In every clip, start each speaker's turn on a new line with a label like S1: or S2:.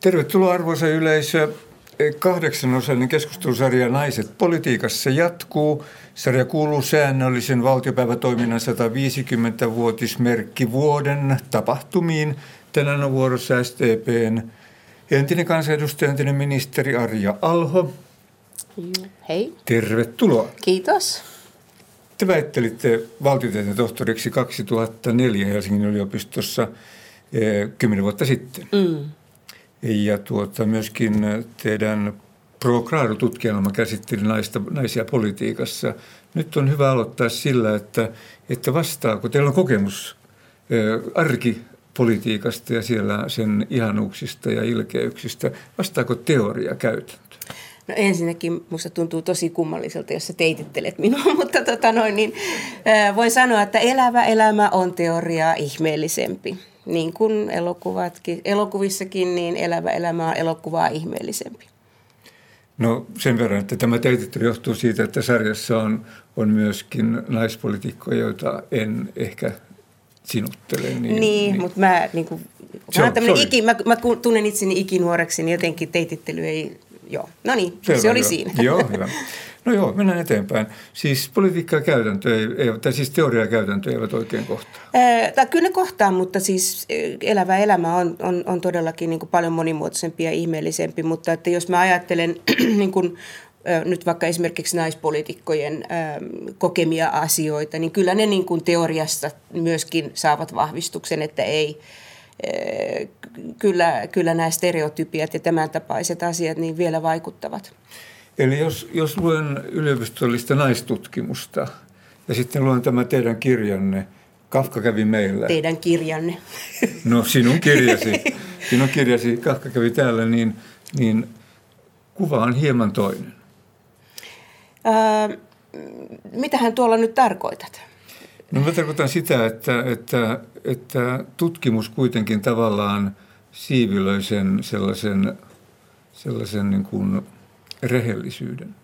S1: Tervetuloa arvoisa yleisö. Kahdeksanosainen keskustelusarja Naiset politiikassa jatkuu. Sarja kuuluu säännöllisen valtiopäivätoiminnan 150-vuotismerkki vuoden tapahtumiin. Tänään on vuorossa STPn entinen kansanedustaja, entinen ministeri Arja Alho.
S2: Hei.
S1: Tervetuloa.
S2: Kiitos.
S1: Te väittelitte valtiotieteen tohtoriksi 2004 Helsingin yliopistossa eh, kymmenen vuotta sitten.
S2: Mm.
S1: Ja tuota, myöskin teidän Pro Grado-tutkielma käsitteli naista, naisia politiikassa. Nyt on hyvä aloittaa sillä, että, että vastaako, teillä on kokemus arkipolitiikasta ja siellä sen ihanuuksista ja ilkeyksistä, vastaako teoria käytäntöä?
S2: No ensinnäkin musta tuntuu tosi kummalliselta, jos sä teitittelet minua, mutta tota noin, niin, voin sanoa, että elävä elämä on teoriaa ihmeellisempi. Niin kuin elokuvatkin, elokuvissakin, niin elävä elämä on elokuvaa ihmeellisempi.
S1: No sen verran, että tämä teitittely johtuu siitä, että sarjassa on, on myöskin naispolitiikkoja, joita en ehkä sinuttele.
S2: Niin, niin, niin. mutta mä, niin kuin, mä, iki, mä, mä tunnen itseni ikinuoreksi, niin jotenkin teitittely ei joo. No niin, Selvä, se oli
S1: joo.
S2: siinä.
S1: Joo, hyvä. No joo, mennään eteenpäin. Siis politiikka ja käytäntö, ei, ei, tai siis teoria ja käytäntö eivät oikein kohtaa.
S2: Ää, kyllä ne kohtaa, mutta siis elävä elämä on, on, on todellakin niin kuin paljon monimuotoisempi ja ihmeellisempi. Mutta että jos mä ajattelen niin kuin, nyt vaikka esimerkiksi naispoliitikkojen kokemia asioita, niin kyllä ne niin kuin teoriassa myöskin saavat vahvistuksen, että ei – kyllä, kyllä nämä stereotypiat ja tämän tapaiset asiat niin vielä vaikuttavat.
S1: Eli jos, jos luen yliopistollista naistutkimusta ja sitten luen tämä teidän kirjanne, Kafka kävi meillä.
S2: Teidän kirjanne.
S1: No sinun kirjasi, sinun kirjasi, Kafka kävi täällä, niin, niin kuva on hieman toinen.
S2: Öö, mitähän tuolla nyt tarkoitat?
S1: No mä tarkoitan sitä, että, että, että tutkimus kuitenkin tavallaan siivilöi sen sellaisen, sellaisen niin kuin rehellisyyden.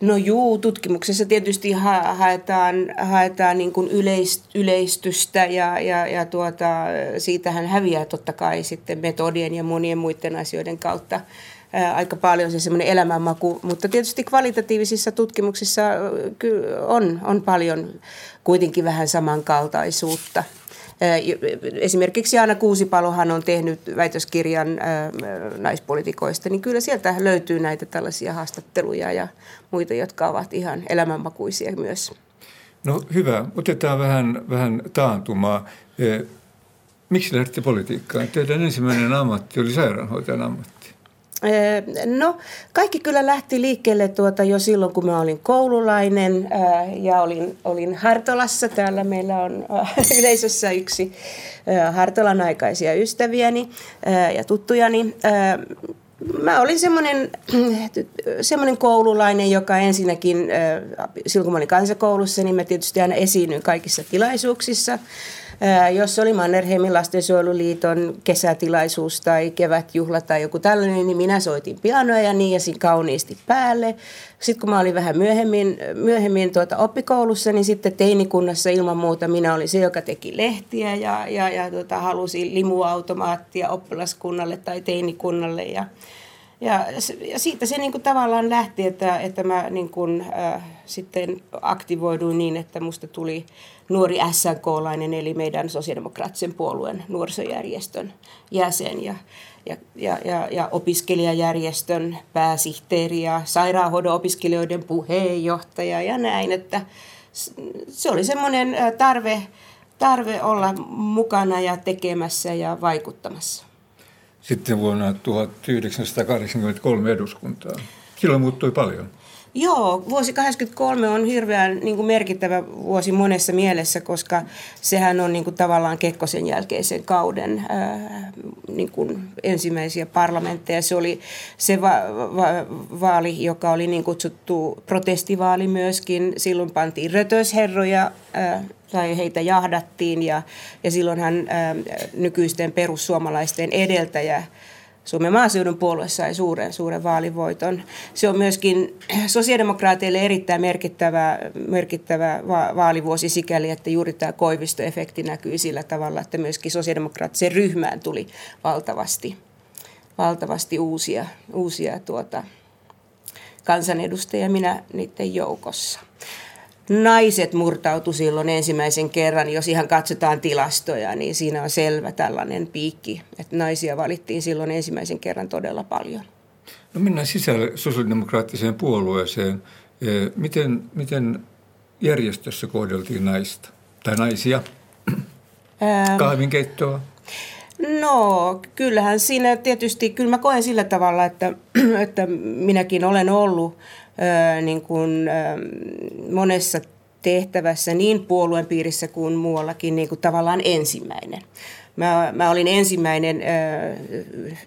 S2: No juu, tutkimuksessa tietysti ha- haetaan, haetaan niin kuin yleist, yleistystä ja, ja, ja tuota, siitähän häviää totta kai sitten metodien ja monien muiden asioiden kautta aika paljon se semmoinen elämänmaku, mutta tietysti kvalitatiivisissa tutkimuksissa on, on paljon kuitenkin vähän samankaltaisuutta. Esimerkiksi Jaana Kuusipalohan on tehnyt väitöskirjan naispolitikoista, niin kyllä sieltä löytyy näitä tällaisia haastatteluja ja muita, jotka ovat ihan elämänmakuisia myös.
S1: No hyvä, otetaan vähän, vähän taantumaa. Miksi lähditte politiikkaan? Teidän ensimmäinen ammatti oli sairaanhoitajan ammatti.
S2: No, kaikki kyllä lähti liikkeelle tuota jo silloin, kun mä olin koululainen ja olin, olin Hartolassa. Täällä meillä on yleisössä yksi Hartolan aikaisia ystäviäni ja tuttujani. Mä olin semmoinen, semmoinen koululainen, joka ensinnäkin, silloin kun mä olin kansakoulussa, niin mä tietysti aina esiinnyin kaikissa tilaisuuksissa – jos oli Mannerheimin lastensuojeluliiton kesätilaisuus tai kevätjuhla tai joku tällainen, niin minä soitin pianoa ja niiasin kauniisti päälle. Sitten kun mä olin vähän myöhemmin, myöhemmin tuota oppikoulussa, niin sitten teinikunnassa ilman muuta minä olin se, joka teki lehtiä ja, ja, ja tuota, halusi limuautomaattia oppilaskunnalle tai teinikunnalle ja ja, ja siitä se niin kuin tavallaan lähti, että, että mä niin kuin, äh, sitten aktivoiduin niin, että musta tuli nuori SNK-lainen, eli meidän sosiaalidemokraattisen puolueen nuorisojärjestön jäsen ja, ja, ja, ja, ja opiskelijajärjestön pääsihteeri ja sairaanhoidon opiskelijoiden puheenjohtaja ja näin, että se oli semmoinen tarve, tarve olla mukana ja tekemässä ja vaikuttamassa.
S1: Sitten vuonna 1983 eduskuntaa. Silloin muuttui paljon.
S2: Joo, vuosi 83 on hirveän niin kuin merkittävä vuosi monessa mielessä, koska sehän on niin kuin, tavallaan Kekkosen jälkeisen kauden ää, niin kuin, ensimmäisiä parlamentteja. Se oli se va- va- vaali, joka oli niin kutsuttu protestivaali myöskin. Silloin pantiin rötösherroja ää, tai heitä jahdattiin ja, ja silloinhan ää, nykyisten perussuomalaisten edeltäjä Suomen maaseudun puolue sai suuren, suuren vaalivoiton. Se on myöskin sosiaalidemokraateille erittäin merkittävä, merkittävä va- vaalivuosi sikäli, että juuri tämä koivistoefekti näkyy sillä tavalla, että myöskin sosiaalidemokraattiseen ryhmään tuli valtavasti valtavasti uusia, uusia tuota, kansanedustajia, minä niiden joukossa. Naiset murtautu silloin ensimmäisen kerran, jos ihan katsotaan tilastoja, niin siinä on selvä tällainen piikki, että naisia valittiin silloin ensimmäisen kerran todella paljon.
S1: No mennään sisälle sosiaalidemokraattiseen puolueeseen. E, miten, miten järjestössä kohdeltiin naista tai naisia? Ähm, Kahvinkeittoa?
S2: No kyllähän siinä tietysti, kyllä mä koen sillä tavalla, että, että minäkin olen ollut ää, niin kuin, ää, monessa tehtävässä niin puolueen piirissä kuin muuallakin niin kuin tavallaan ensimmäinen. Mä, mä olin ensimmäinen äh,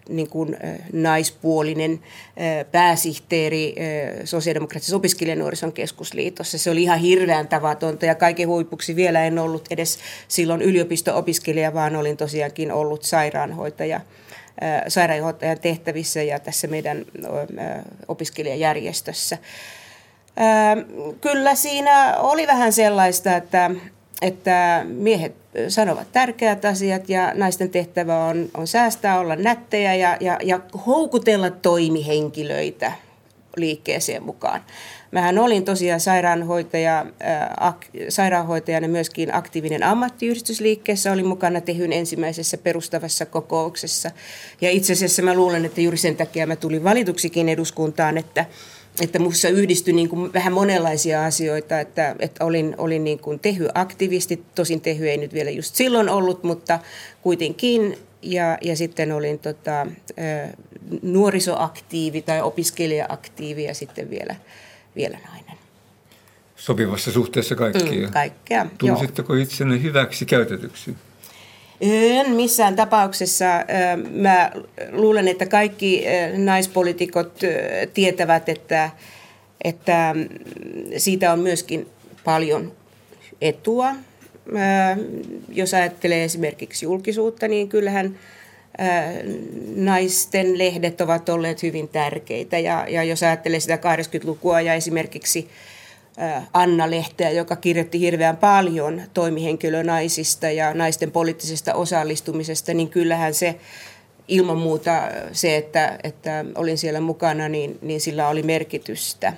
S2: niin kuin, äh, naispuolinen äh, pääsihteeri äh, sosiaalidemokraattisessa opiskelijanuorison keskusliitossa. Se oli ihan hirveän tavatonta ja kaiken huipuksi vielä en ollut edes silloin yliopisto-opiskelija, vaan olin tosiaankin ollut sairaanhoitaja äh, sairaanhoitajan tehtävissä ja tässä meidän äh, opiskelijajärjestössä. Äh, kyllä siinä oli vähän sellaista, että, että miehet sanovat tärkeät asiat ja naisten tehtävä on, on säästää, olla nättejä ja, ja, ja houkutella toimihenkilöitä liikkeeseen mukaan. Mähän olin tosiaan sairaanhoitaja, ak, sairaanhoitajana myöskin aktiivinen ammattiyhdistysliikkeessä, olin mukana Tehyn ensimmäisessä perustavassa kokouksessa. Ja itse asiassa mä luulen, että juuri sen takia mä tulin valituksikin eduskuntaan, että, että minussa yhdistyi niin kuin vähän monenlaisia asioita, että, että olin, olin niin kuin tehy-aktivisti, tosin tehy ei nyt vielä just silloin ollut, mutta kuitenkin, ja, ja sitten olin tota, nuorisoaktiivi tai opiskelija-aktiivi ja sitten vielä, vielä nainen.
S1: Sopivassa suhteessa kaikkia.
S2: Mm, kaikkea,
S1: Tunsitteko itsenne hyväksi käytetyksi?
S2: En missään tapauksessa. Mä luulen, että kaikki naispolitiikot tietävät, että, että siitä on myöskin paljon etua. Jos ajattelee esimerkiksi julkisuutta, niin kyllähän naisten lehdet ovat olleet hyvin tärkeitä. Ja, ja jos ajattelee sitä 80-lukua ja esimerkiksi Anna-lehteä, joka kirjoitti hirveän paljon toimihenkilönaisista ja naisten poliittisesta osallistumisesta, niin kyllähän se ilman muuta se, että, että olin siellä mukana, niin, niin sillä oli merkitystä.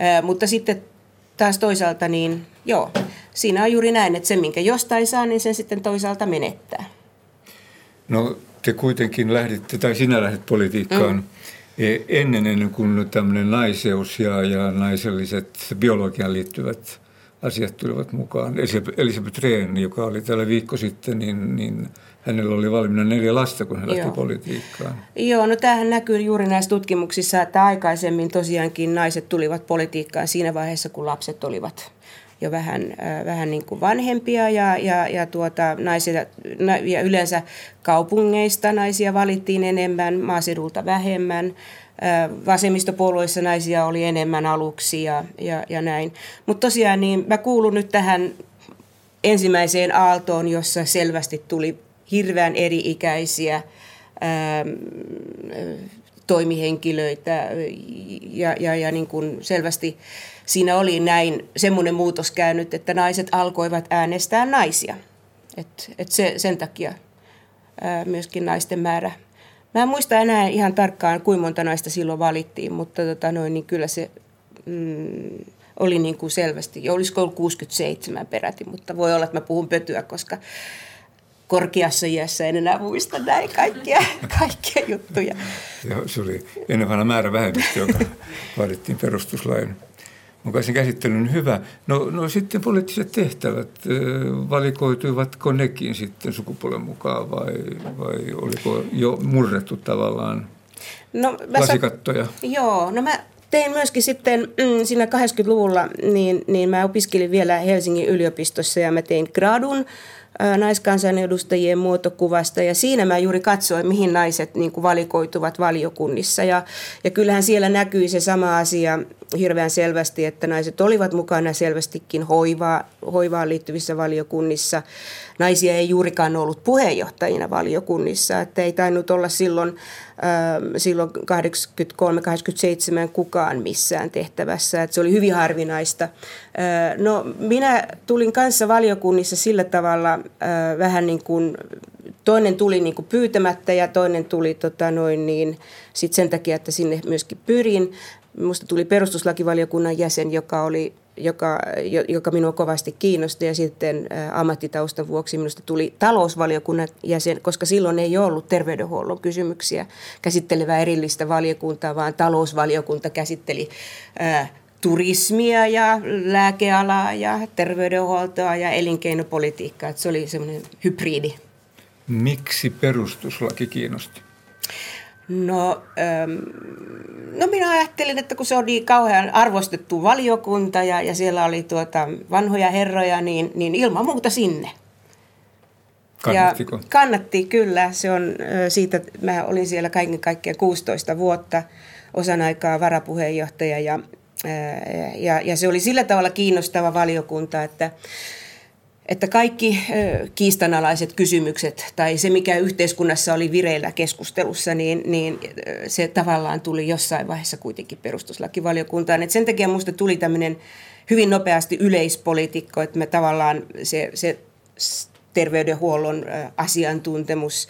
S2: Ää, mutta sitten taas toisaalta, niin joo, siinä on juuri näin, että se minkä jostain saa, niin sen sitten toisaalta menettää.
S1: No te kuitenkin lähditte, tai sinä lähdit politiikkaan mm. E, ennen, ennen kuin tämmöinen naiseus ja, ja naiselliset biologian liittyvät asiat tulivat mukaan. Elisabeth Rehn, joka oli täällä viikko sitten, niin, niin hänellä oli valmiina neljä lasta, kun hän lähti Joo. politiikkaan.
S2: Joo, no tämähän näkyy juuri näissä tutkimuksissa, että aikaisemmin tosiaankin naiset tulivat politiikkaan siinä vaiheessa, kun lapset olivat jo vähän, äh, vähän niin kuin vanhempia ja, ja, ja, tuota, naisia, ja yleensä kaupungeista naisia valittiin enemmän, maaseudulta vähemmän. Äh, vasemmistopuolueissa naisia oli enemmän aluksi ja, ja, ja näin. Mutta tosiaan niin mä kuulun nyt tähän ensimmäiseen aaltoon, jossa selvästi tuli hirveän eri-ikäisiä ähm, toimihenkilöitä ja, ja, ja niin kuin selvästi siinä oli näin semmoinen muutos käynyt, että naiset alkoivat äänestää naisia. Et, et se, sen takia ää, myöskin naisten määrä. Mä en muista enää ihan tarkkaan, kuinka monta naista silloin valittiin, mutta tota noin, niin kyllä se mm, oli niin kuin selvästi, olisiko ollut 67 peräti, mutta voi olla, että mä puhun pötyä, koska korkeassa iässä en enää muista näin kaikkia, kaikkia juttuja.
S1: Joo, se oli ennen vanha määrä vähemmistö, joka vaadittiin perustuslain mukaisen käsittelyn hyvä. No, no sitten poliittiset tehtävät, valikoituivatko nekin sitten sukupuolen mukaan vai, vai oliko jo murrettu tavallaan no, lasikattoja?
S2: Sa- joo, no mä tein myöskin sitten mm, siinä 80-luvulla, niin, niin mä opiskelin vielä Helsingin yliopistossa ja mä tein gradun naiskansanedustajien muotokuvasta ja siinä mä juuri katsoin, mihin naiset niin kuin valikoituvat valiokunnissa ja, ja kyllähän siellä näkyi se sama asia hirveän selvästi, että naiset olivat mukana selvästikin hoivaa, hoivaan liittyvissä valiokunnissa. Naisia ei juurikaan ollut puheenjohtajina valiokunnissa, että ei tainnut olla silloin, äh, silloin 83-87 kukaan missään tehtävässä, että se oli hyvin harvinaista. Äh, no minä tulin kanssa valiokunnissa sillä tavalla vähän niin kuin toinen tuli niin kuin pyytämättä ja toinen tuli tota noin niin, sit sen takia, että sinne myöskin pyrin. Minusta tuli perustuslakivaliokunnan jäsen, joka oli joka, joka minua kovasti kiinnosti ja sitten ammattitaustan vuoksi minusta tuli talousvaliokunnan jäsen, koska silloin ei ollut terveydenhuollon kysymyksiä käsittelevää erillistä valiokuntaa, vaan talousvaliokunta käsitteli turismia ja lääkealaa ja terveydenhuoltoa ja elinkeinopolitiikkaa. Että se oli semmoinen hybridi.
S1: Miksi perustuslaki kiinnosti?
S2: No, ähm, no minä ajattelin, että kun se on niin kauhean arvostettu valiokunta ja, ja siellä oli tuota vanhoja herroja, niin, niin ilman muuta sinne.
S1: Kannattiko?
S2: Ja kannatti kyllä. Se on siitä, mä olin siellä kaiken kaikkiaan 16 vuotta osan aikaa varapuheenjohtaja ja, ja, ja se oli sillä tavalla kiinnostava valiokunta, että että kaikki kiistanalaiset kysymykset tai se, mikä yhteiskunnassa oli vireillä keskustelussa, niin, niin se tavallaan tuli jossain vaiheessa kuitenkin perustuslakivaliokuntaan. Et sen takia minusta tuli tämmöinen hyvin nopeasti yleispolitiikko, että me tavallaan se, se terveydenhuollon asiantuntemus,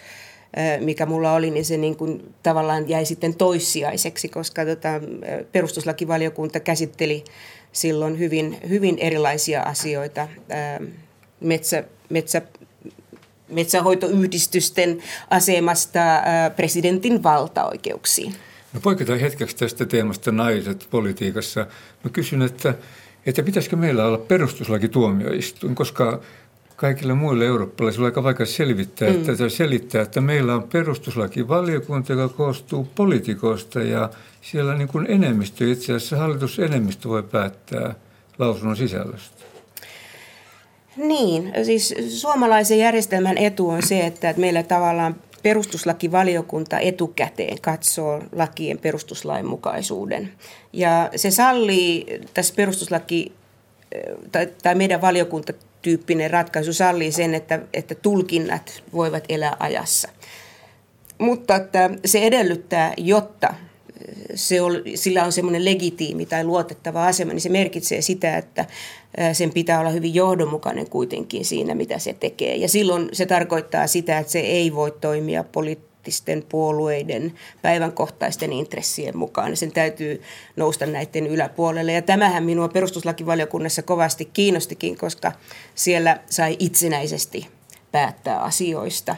S2: mikä mulla oli, niin se niin kuin tavallaan jäi sitten toissijaiseksi, koska tota, perustuslakivaliokunta käsitteli silloin hyvin, hyvin erilaisia asioita metsä, metsä, metsähoitoyhdistysten asemasta presidentin valtaoikeuksiin.
S1: No poiketaan hetkeksi tästä teemasta naiset politiikassa. Mä kysyn, että, että pitäisikö meillä olla perustuslakituomioistuin, koska kaikille muille eurooppalaisille aika vaikea selvittää, mm. että, selittää, että meillä on perustuslakivaliokunta, joka koostuu poliitikoista ja siellä niin kuin enemmistö, itse asiassa hallitusenemmistö voi päättää lausunnon sisällöstä.
S2: Niin, siis suomalaisen järjestelmän etu on se, että meillä tavallaan perustuslakivaliokunta etukäteen katsoo lakien perustuslainmukaisuuden. Ja se sallii tässä perustuslaki, tai, tai meidän valiokuntatyyppinen ratkaisu sallii sen, että, että tulkinnat voivat elää ajassa. Mutta että se edellyttää, jotta se on, sillä on semmoinen legitiimi tai luotettava asema, niin se merkitsee sitä, että sen pitää olla hyvin johdonmukainen kuitenkin siinä, mitä se tekee. Ja silloin se tarkoittaa sitä, että se ei voi toimia poliittisten puolueiden päivänkohtaisten intressien mukaan. Sen täytyy nousta näiden yläpuolelle. Ja tämähän minua perustuslakivaliokunnassa kovasti kiinnostikin, koska siellä sai itsenäisesti päättää asioista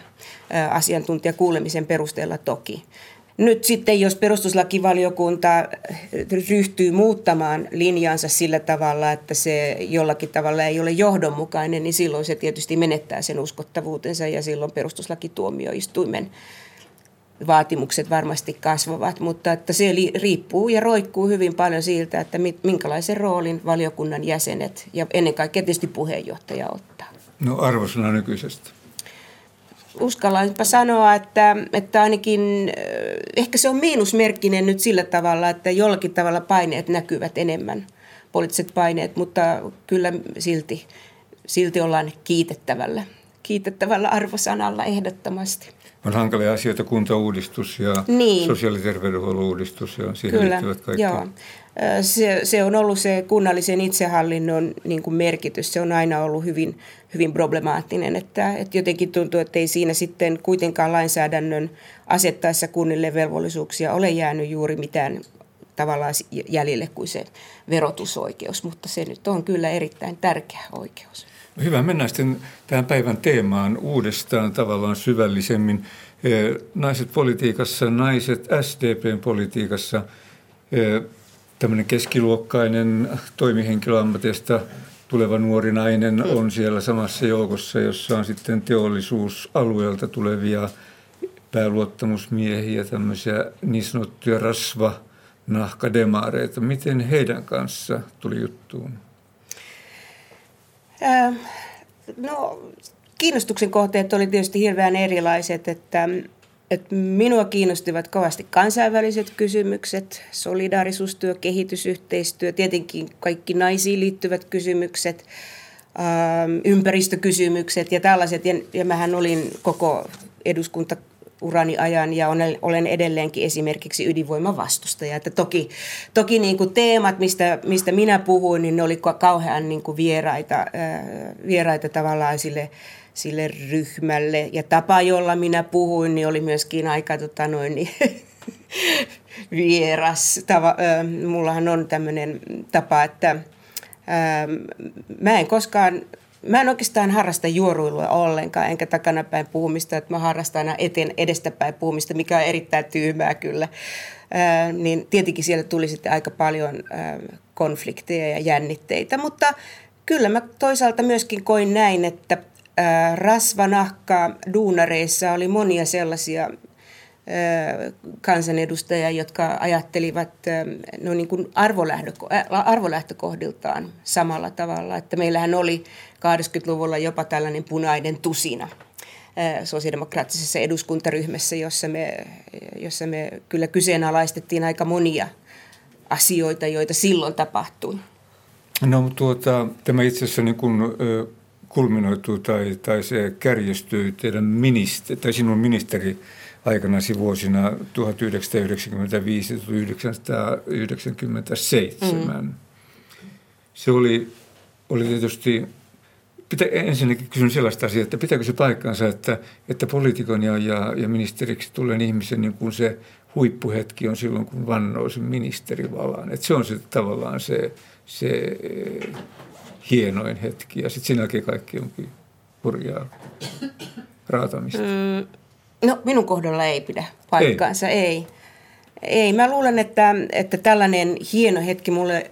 S2: asiantuntijakuulemisen perusteella toki. Nyt sitten, jos perustuslakivaliokunta ryhtyy muuttamaan linjansa sillä tavalla, että se jollakin tavalla ei ole johdonmukainen, niin silloin se tietysti menettää sen uskottavuutensa ja silloin perustuslakituomioistuimen vaatimukset varmasti kasvavat, mutta että se riippuu ja roikkuu hyvin paljon siitä, että minkälaisen roolin valiokunnan jäsenet ja ennen kaikkea tietysti puheenjohtaja ottaa.
S1: No arvosana nykyisestä
S2: uskallanpa sanoa, että, että ainakin ehkä se on miinusmerkkinen nyt sillä tavalla, että jollakin tavalla paineet näkyvät enemmän, poliittiset paineet, mutta kyllä silti, silti ollaan kiitettävällä, kiitettävällä arvosanalla ehdottomasti.
S1: On hankalia asioita, kuntauudistus ja niin. sosiaali- ja terveydenhuollon uudistus ja siihen Kyllä, liittyvät kaikki. Joo.
S2: Se, se on ollut se kunnallisen itsehallinnon niin kuin merkitys. Se on aina ollut hyvin, hyvin problemaattinen. Että, että jotenkin tuntuu, että ei siinä sitten kuitenkaan lainsäädännön asettaessa kunnille velvollisuuksia ole jäänyt juuri mitään tavallaan jäljelle kuin se verotusoikeus, mutta se nyt on kyllä erittäin tärkeä oikeus.
S1: Hyvä, mennään sitten tähän päivän teemaan uudestaan tavallaan syvällisemmin. Naiset politiikassa, naiset SDPn politiikassa, tämmöinen keskiluokkainen toimihenkilöammatista tuleva nuori nainen on siellä samassa joukossa, jossa on sitten teollisuusalueelta tulevia pääluottamusmiehiä, tämmöisiä niin sanottuja rasva nahkademaareita. Miten heidän kanssa tuli juttuun?
S2: No, kiinnostuksen kohteet oli tietysti hirveän erilaiset, että, että minua kiinnostivat kovasti kansainväliset kysymykset, solidaarisuustyö, kehitysyhteistyö, tietenkin kaikki naisiin liittyvät kysymykset, ympäristökysymykset ja tällaiset. Ja, ja mähän olin koko eduskunta urani ajan ja olen edelleenkin esimerkiksi ydinvoiman vastustaja. Että toki toki niin kuin teemat, mistä, mistä minä puhuin, niin ne oli kauhean niin kuin vieraita, vieraita tavallaan sille, sille ryhmälle. Ja tapa, jolla minä puhuin, niin oli myöskin aika tota noin, niin, vieras. Tava, mullahan on tämmöinen tapa, että mä en koskaan Mä en oikeastaan harrasta juoruilua ollenkaan, enkä takanapäin puhumista, että mä harrastan aina eteen edestäpäin puhumista, mikä on erittäin tyhmää kyllä. Ää, niin tietenkin siellä tuli sitten aika paljon ää, konflikteja ja jännitteitä, mutta kyllä mä toisaalta myöskin koin näin, että ää, rasvanahka duunareissa oli monia sellaisia kansanedustajia, jotka ajattelivat no niin kuin arvolähtökohdiltaan samalla tavalla. Että meillähän oli 80-luvulla jopa tällainen punainen tusina sosiaalidemokraattisessa eduskuntaryhmässä, jossa me, jossa me kyllä kyseenalaistettiin aika monia asioita, joita silloin tapahtui.
S1: No tuota, tämä itse asiassa niin kuin, kulminoituu tai, tai se kärjestyy teidän ministeri, tai sinun ministeri aikanasi vuosina 1995-1997. Mm. Se oli, oli tietysti, pitä, ensinnäkin kysyn sellaista asiaa, että pitääkö se paikkansa, että, että poliitikon ja, ja, ja ministeriksi tulee ihmisen niin kuin se huippuhetki on silloin, kun vannoo sen ministerivalan. Että se on se tavallaan se, se eh, hienoin hetki ja sitten sen jälkeen kaikki onkin hurjaa raatamista. Mm,
S2: No minun kohdalla ei pidä paikkaansa, ei. ei. Ei, mä luulen, että, että tällainen hieno hetki mulle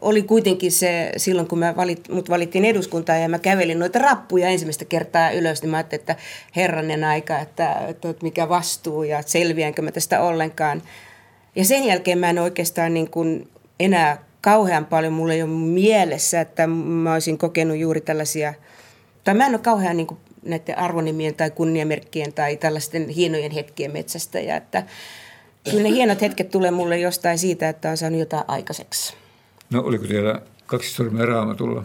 S2: oli kuitenkin se silloin, kun mä valit, mut valittiin eduskuntaan ja mä kävelin noita rappuja ensimmäistä kertaa ylös, niin mä ajattelin, että herranen aika, että, että mikä vastuu ja selviänkö mä tästä ollenkaan. Ja sen jälkeen mä en oikeastaan niin kuin enää kauhean paljon, mulle ei ole mielessä, että mä olisin kokenut juuri tällaisia, tai mä en ole kauhean niin kuin näiden arvonimien tai kunniamerkkien tai tällaisten hienojen hetkien metsästä. Ja että kyllä ne hienot hetket tulee mulle jostain siitä, että on saanut jotain aikaiseksi.
S1: No oliko teillä kaksi sormia raamatulla?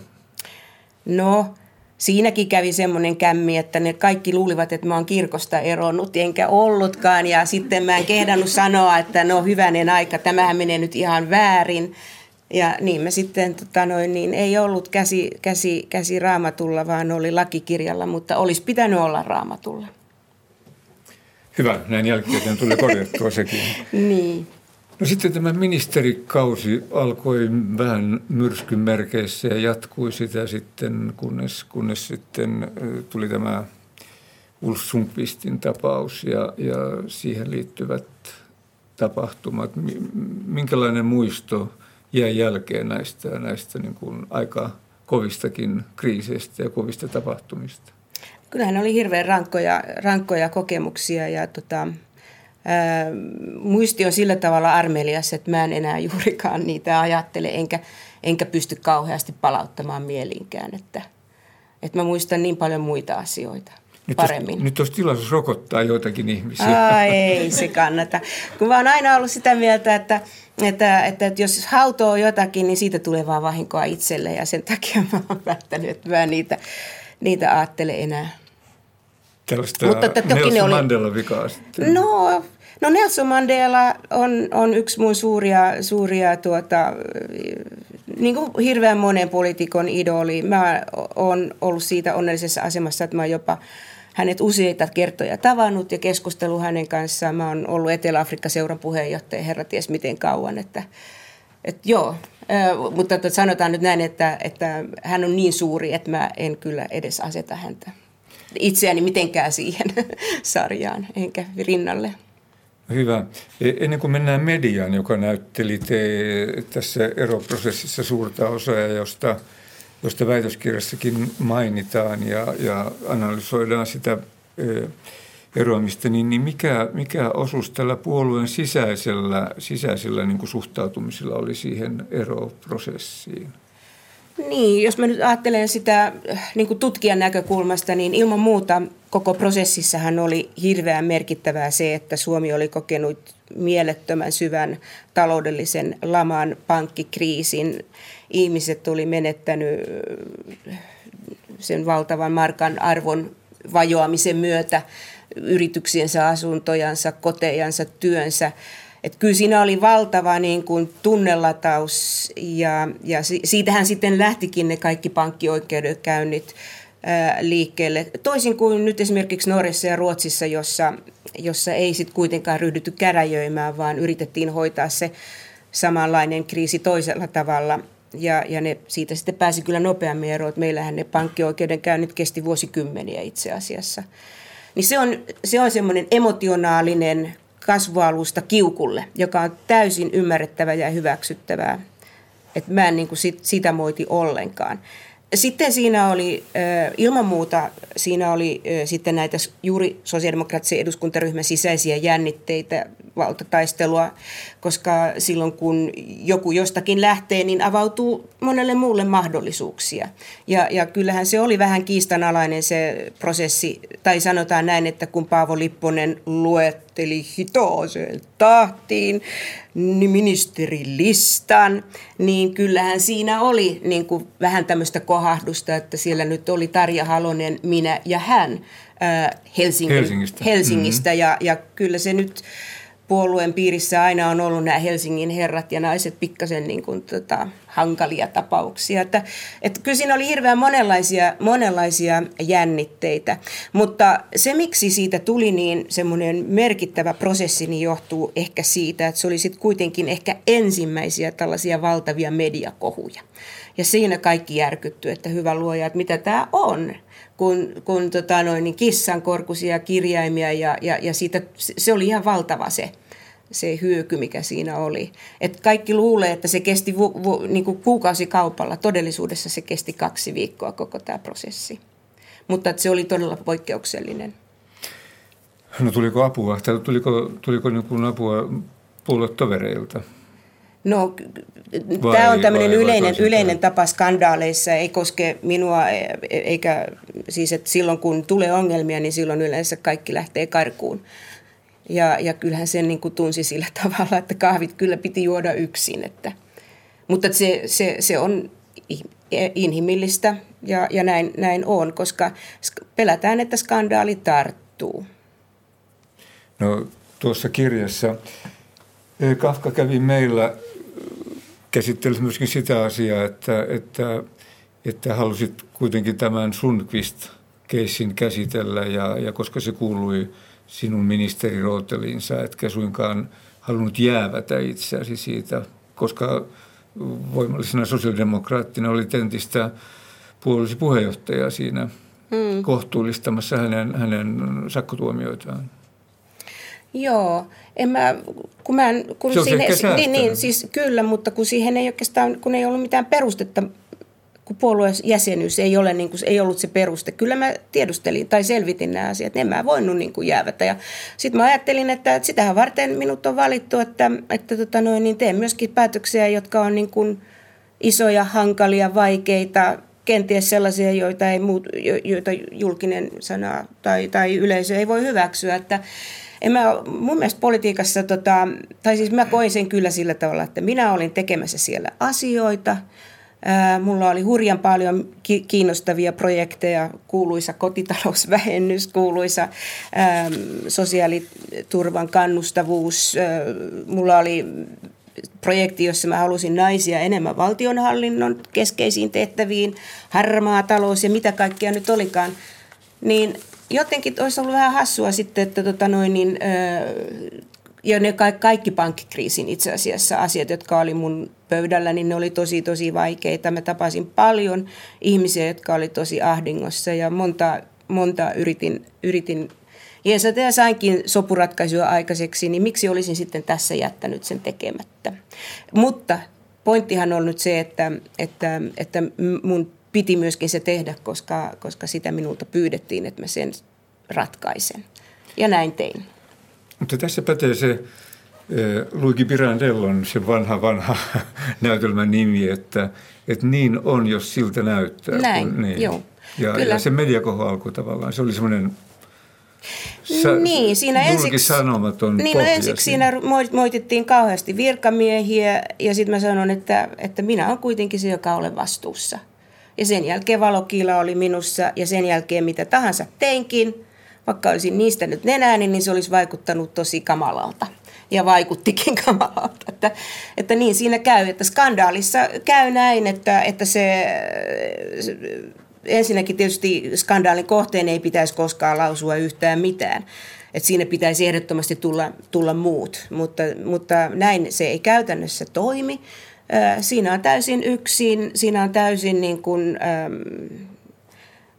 S2: No, siinäkin kävi semmoinen kämmi, että ne kaikki luulivat, että mä oon kirkosta eronnut, enkä ollutkaan. Ja sitten mä en kehdannut sanoa, että no hyvänen aika, tämähän menee nyt ihan väärin. Ja niin me sitten, tota noin, niin ei ollut käsi, käsi, käsi raamatulla, vaan oli lakikirjalla, mutta olisi pitänyt olla raamatulla.
S1: Hyvä, näin jälkikäteen tuli korjattua sekin.
S2: niin.
S1: No sitten tämä ministerikausi alkoi vähän myrskyn merkeissä ja jatkui sitä sitten, kunnes, kunnes sitten tuli tämä Ulf Sundqvistin tapaus ja, ja siihen liittyvät tapahtumat. Minkälainen muisto jäi jälkeen näistä, näistä niin kuin aika kovistakin kriiseistä ja kovista tapahtumista?
S2: Kyllähän oli hirveän rankkoja, rankkoja kokemuksia ja tota, ää, muisti on sillä tavalla armelias, että mä en enää juurikaan niitä ajattele enkä, enkä pysty kauheasti palauttamaan mieliinkään. Että, että mä muistan niin paljon muita asioita
S1: nyt
S2: paremmin.
S1: Olisi, nyt olisi tilaisuus rokottaa joitakin ihmisiä.
S2: Aa, ei se kannata. Kun mä oon aina ollut sitä mieltä, että, että, että, että jos hautoo jotakin, niin siitä tulee vaan vahinkoa itselle. Ja sen takia mä oon päättänyt, että mä niitä, niitä ajattele enää.
S1: Tällaista Mutta, että toki Nelson ne oli... Mandela vikaa sitten.
S2: No, no Nelson Mandela on, on yksi mun suuria, suuria tuota, niin kuin hirveän monen poliitikon idoli. Mä oon ollut siitä onnellisessa asemassa, että mä jopa – hänet useita kertoja tavannut ja keskustellut hänen kanssaan. Mä oon ollut Etelä-Afrikka-seuran puheenjohtaja herra ties miten kauan, että, että joo. Mutta että sanotaan nyt näin, että, että hän on niin suuri, että mä en kyllä edes aseta häntä itseäni mitenkään siihen sarjaan, enkä rinnalle.
S1: Hyvä. E, ennen kuin mennään mediaan, joka näytteli te tässä eroprosessissa suurta osaa, josta – josta väitöskirjassakin mainitaan ja, ja analysoidaan sitä eroamista, niin, niin mikä, mikä osuus tällä puolueen sisäisellä, sisäisellä niin kuin suhtautumisella oli siihen eroprosessiin?
S2: Niin, jos mä nyt ajattelen sitä niin kuin tutkijan näkökulmasta, niin ilman muuta koko prosessissahan oli hirveän merkittävää se, että Suomi oli kokenut mielettömän syvän taloudellisen laman, pankkikriisin. Ihmiset oli menettänyt sen valtavan markan arvon vajoamisen myötä yrityksiensä, asuntojansa, kotejansa, työnsä. Et kyllä siinä oli valtava niin kuin tunnelataus ja, ja siitähän sitten lähtikin ne kaikki pankkioikeudenkäynnit liikkeelle. Toisin kuin nyt esimerkiksi Norjassa ja Ruotsissa, jossa, jossa ei sitten kuitenkaan ryhdytty käräjöimään, vaan yritettiin hoitaa se samanlainen kriisi toisella tavalla. Ja, ja ne siitä sitten pääsi kyllä nopeammin eroon, että meillähän ne pankkioikeudenkäynnit kesti vuosikymmeniä itse asiassa. Niin se on, se on semmoinen emotionaalinen kasvualusta kiukulle, joka on täysin ymmärrettävä ja hyväksyttävää. Että mä en niin kuin sit, sitä moiti ollenkaan. Sitten siinä oli ilman muuta, siinä oli sitten näitä juuri sosiaalidemokraattisen eduskuntaryhmän sisäisiä jännitteitä, valtataistelua, koska silloin kun joku jostakin lähtee, niin avautuu monelle muulle mahdollisuuksia. Ja, ja kyllähän se oli vähän kiistanalainen se prosessi, tai sanotaan näin, että kun Paavo Lipponen luetteli hitoaseen tahtiin niin ministerilistan, niin kyllähän siinä oli niin kuin vähän tämmöistä kohahdusta, että siellä nyt oli Tarja Halonen, minä ja hän Helsingin, Helsingistä, Helsingistä mm-hmm. ja, ja kyllä se nyt puolueen piirissä aina on ollut nämä Helsingin herrat ja naiset pikkasen niin kuin, tota, hankalia tapauksia. Että, että kyllä siinä oli hirveän monenlaisia, monenlaisia jännitteitä, mutta se miksi siitä tuli niin semmoinen merkittävä prosessi, niin johtuu ehkä siitä, että se oli sitten kuitenkin ehkä ensimmäisiä tällaisia valtavia mediakohuja. Ja siinä kaikki järkytty, että hyvä luoja, että mitä tämä on kun, kun tota noin, niin kissan korkuisia kirjaimia ja, ja, ja siitä, se oli ihan valtava se, se hyöky, mikä siinä oli. Et kaikki luulee, että se kesti vu, vu, niin kuin kuukausikaupalla. Todellisuudessa se kesti kaksi viikkoa koko tämä prosessi. Mutta se oli todella poikkeuksellinen.
S1: No tuliko apua? Tai tuliko, tuliko niin apua puoluetovereilta?
S2: No, tämä on tämmöinen yleinen, yleinen tapa skandaaleissa, ei koske minua, e, eikä siis, että silloin kun tulee ongelmia, niin silloin yleensä kaikki lähtee karkuun. Ja, ja kyllähän sen niin kuin tunsi sillä tavalla, että kahvit kyllä piti juoda yksin. Että, mutta se, se, se on e, inhimillistä ja, ja näin, näin on, koska pelätään, että skandaali tarttuu.
S1: No tuossa kirjassa Kafka kävi meillä käsitteli myöskin sitä asiaa, että, että, että halusit kuitenkin tämän Sundqvist-keissin käsitellä ja, ja koska se kuului sinun ministerirooteliinsa, etkä suinkaan halunnut jäävätä itseäsi siitä, koska voimallisena sosiaalidemokraattina oli entistä puolisi puheenjohtaja siinä hmm. kohtuullistamassa hänen, hänen sakkotuomioitaan.
S2: Joo, en mä, kun mä en, kun
S1: se siihen,
S2: niin, niin, siis kyllä, mutta kun siihen ei oikeastaan, kun ei ollut mitään perustetta, kun puolueen jäsenyys ei, ole, niin kuin, ei ollut se peruste. Kyllä mä tiedustelin tai selvitin nämä asiat, en mä voinut niin kuin jäävätä. Ja sitten mä ajattelin, että, että sitähän varten minut on valittu, että, että tota noin, niin teen myöskin päätöksiä, jotka on niin kuin isoja, hankalia, vaikeita, kenties sellaisia, joita, ei muut, joita julkinen sana tai, tai yleisö ei voi hyväksyä. Että, en mä, mun mielestä politiikassa, tota, tai siis mä koin sen kyllä sillä tavalla, että minä olin tekemässä siellä asioita. Mulla oli hurjan paljon ki- kiinnostavia projekteja, kuuluisa kotitalousvähennys, kuuluisa sosiaaliturvan kannustavuus. Mulla oli projekti, jossa mä halusin naisia enemmän valtionhallinnon keskeisiin tehtäviin, harmaa talous ja mitä kaikkea nyt olikaan. Niin jotenkin olisi ollut vähän hassua sitten, että tota noin, niin, ja ne kaikki pankkikriisin itse asiassa asiat, jotka oli mun pöydällä, niin ne oli tosi tosi vaikeita. Mä tapasin paljon ihmisiä, jotka oli tosi ahdingossa ja monta, monta yritin, yritin jeesata ja sainkin sopuratkaisuja aikaiseksi, niin miksi olisin sitten tässä jättänyt sen tekemättä. Mutta pointtihan on nyt se, että, että, että mun piti myöskin se tehdä, koska, koska sitä minulta pyydettiin, että mä sen ratkaisen. Ja näin tein.
S1: Mutta tässä pätee se Luigi Pirandellon se vanha vanha näytelmän nimi, että, että niin on, jos siltä näyttää.
S2: Näin, kun, niin. joo.
S1: Ja, Kyllä. ja se mediakoho alkoi tavallaan, se oli semmoinen Sä,
S2: niin, siinä ensiksi,
S1: sanomaton
S2: niin, no ensiksi siinä moitittiin kauheasti virkamiehiä ja sitten mä sanon, että, että minä olen kuitenkin se, joka olen vastuussa. Ja sen jälkeen valokiila oli minussa ja sen jälkeen mitä tahansa teinkin, vaikka olisin niistä nyt nenääni, niin se olisi vaikuttanut tosi kamalalta ja vaikuttikin kamalalta. Että, että niin siinä käy, että skandaalissa käy näin, että, että se, se ensinnäkin tietysti skandaalin kohteen ei pitäisi koskaan lausua yhtään mitään. Että siinä pitäisi ehdottomasti tulla, tulla muut, mutta, mutta näin se ei käytännössä toimi. Siinä on täysin yksin, siinä on täysin niin kuin,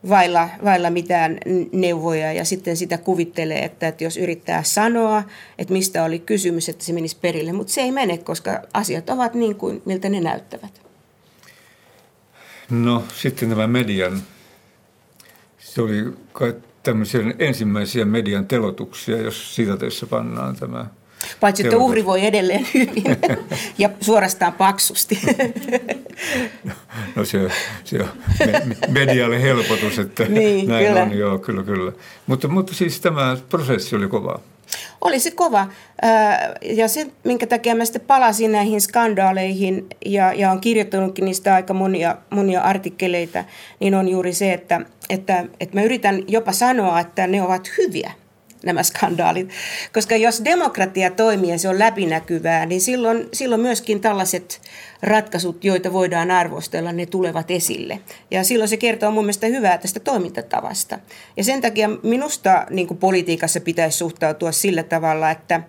S2: vailla, vailla mitään neuvoja ja sitten sitä kuvittelee, että, että jos yrittää sanoa, että mistä oli kysymys, että se menisi perille, mutta se ei mene, koska asiat ovat niin kuin miltä ne näyttävät.
S1: No sitten tämä median, se oli kai tämmöisiä ensimmäisiä median telotuksia, jos tässä pannaan tämä
S2: Paitsi, että uhri voi edelleen hyvin ja suorastaan paksusti.
S1: No se, se on medialle helpotus, että niin, näin kyllä. on. Joo, kyllä, kyllä. Mutta, mutta siis tämä prosessi oli kova.
S2: Oli se kova. Ja se, minkä takia mä sitten palasin näihin skandaaleihin ja, ja on kirjoittanutkin niistä aika monia, monia artikkeleita, niin on juuri se, että, että, että mä yritän jopa sanoa, että ne ovat hyviä – nämä skandaalit. Koska jos demokratia toimii ja se on läpinäkyvää, niin silloin, silloin myöskin tällaiset ratkaisut, joita voidaan arvostella, ne tulevat esille. Ja silloin se kertoo mun mielestä hyvää tästä toimintatavasta. Ja sen takia minusta niin politiikassa pitäisi suhtautua sillä tavalla, että –